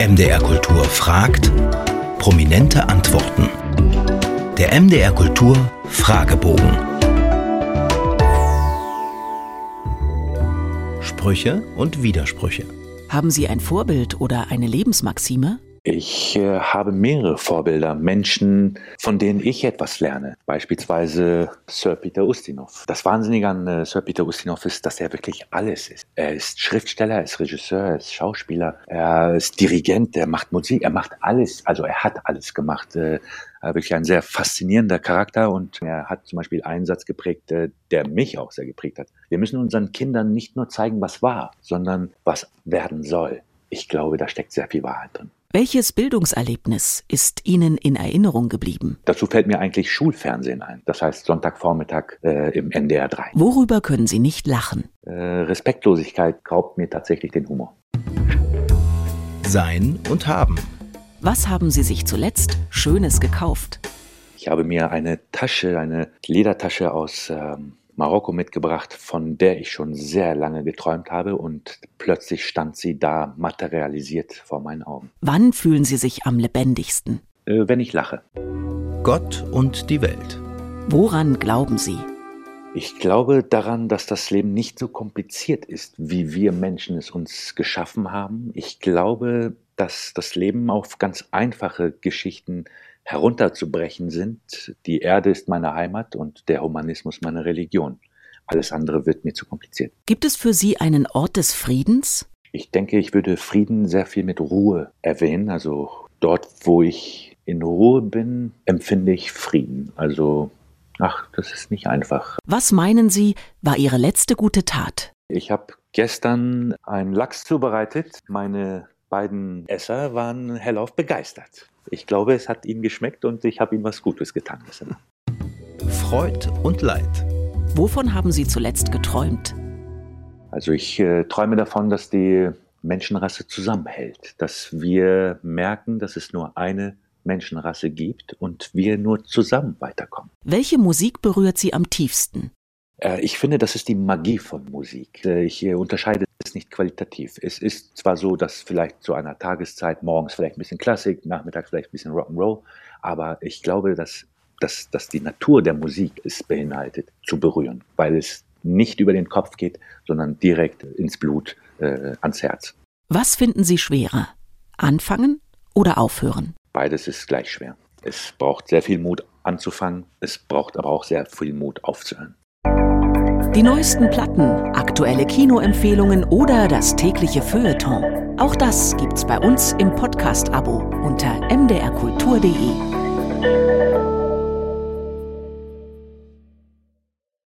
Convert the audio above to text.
MDR Kultur fragt, prominente Antworten. Der MDR Kultur Fragebogen. Sprüche und Widersprüche. Haben Sie ein Vorbild oder eine Lebensmaxime? Ich äh, habe mehrere Vorbilder, Menschen, von denen ich etwas lerne. Beispielsweise Sir Peter Ustinov. Das Wahnsinnige an äh, Sir Peter Ustinov ist, dass er wirklich alles ist. Er ist Schriftsteller, er ist Regisseur, er ist Schauspieler, er ist Dirigent, er macht Musik, er macht alles. Also er hat alles gemacht. Äh, wirklich ein sehr faszinierender Charakter und er hat zum Beispiel einen Satz geprägt, äh, der mich auch sehr geprägt hat. Wir müssen unseren Kindern nicht nur zeigen, was war, sondern was werden soll. Ich glaube, da steckt sehr viel Wahrheit drin. Welches Bildungserlebnis ist Ihnen in Erinnerung geblieben? Dazu fällt mir eigentlich Schulfernsehen ein. Das heißt Sonntagvormittag äh, im NDR 3. Worüber können Sie nicht lachen? Äh, Respektlosigkeit raubt mir tatsächlich den Humor. Sein und haben. Was haben Sie sich zuletzt Schönes gekauft? Ich habe mir eine Tasche, eine Ledertasche aus ähm, Marokko mitgebracht, von der ich schon sehr lange geträumt habe und plötzlich stand sie da materialisiert vor meinen Augen. Wann fühlen Sie sich am lebendigsten? Äh, wenn ich lache. Gott und die Welt. Woran glauben Sie? Ich glaube daran, dass das Leben nicht so kompliziert ist, wie wir Menschen es uns geschaffen haben. Ich glaube, dass das Leben auf ganz einfache Geschichten herunterzubrechen sind. Die Erde ist meine Heimat und der Humanismus meine Religion. Alles andere wird mir zu kompliziert. Gibt es für Sie einen Ort des Friedens? Ich denke, ich würde Frieden sehr viel mit Ruhe erwähnen. Also dort, wo ich in Ruhe bin, empfinde ich Frieden. Also, ach, das ist nicht einfach. Was meinen Sie, war Ihre letzte gute Tat? Ich habe gestern einen Lachs zubereitet. Meine beiden Esser waren hellauf begeistert. Ich glaube, es hat ihnen geschmeckt und ich habe ihnen was Gutes getan. Freud und Leid. Wovon haben Sie zuletzt geträumt? Also ich äh, träume davon, dass die Menschenrasse zusammenhält, dass wir merken, dass es nur eine Menschenrasse gibt und wir nur zusammen weiterkommen. Welche Musik berührt Sie am tiefsten? Äh, ich finde, das ist die Magie von Musik. Äh, ich äh, unterscheide es nicht qualitativ. Es ist zwar so, dass vielleicht zu einer Tageszeit morgens vielleicht ein bisschen Klassik, nachmittags vielleicht ein bisschen Rock'n'Roll, aber ich glaube, dass, dass, dass die Natur der Musik es beinhaltet, zu berühren, weil es nicht über den Kopf geht, sondern direkt ins Blut, äh, ans Herz. Was finden Sie schwerer? Anfangen oder aufhören? Beides ist gleich schwer. Es braucht sehr viel Mut anzufangen, es braucht aber auch sehr viel Mut aufzuhören. Die neuesten Platten, aktuelle Kinoempfehlungen oder das tägliche Feuilleton. Auch das gibt's bei uns im Podcast-Abo unter mdrkultur.de.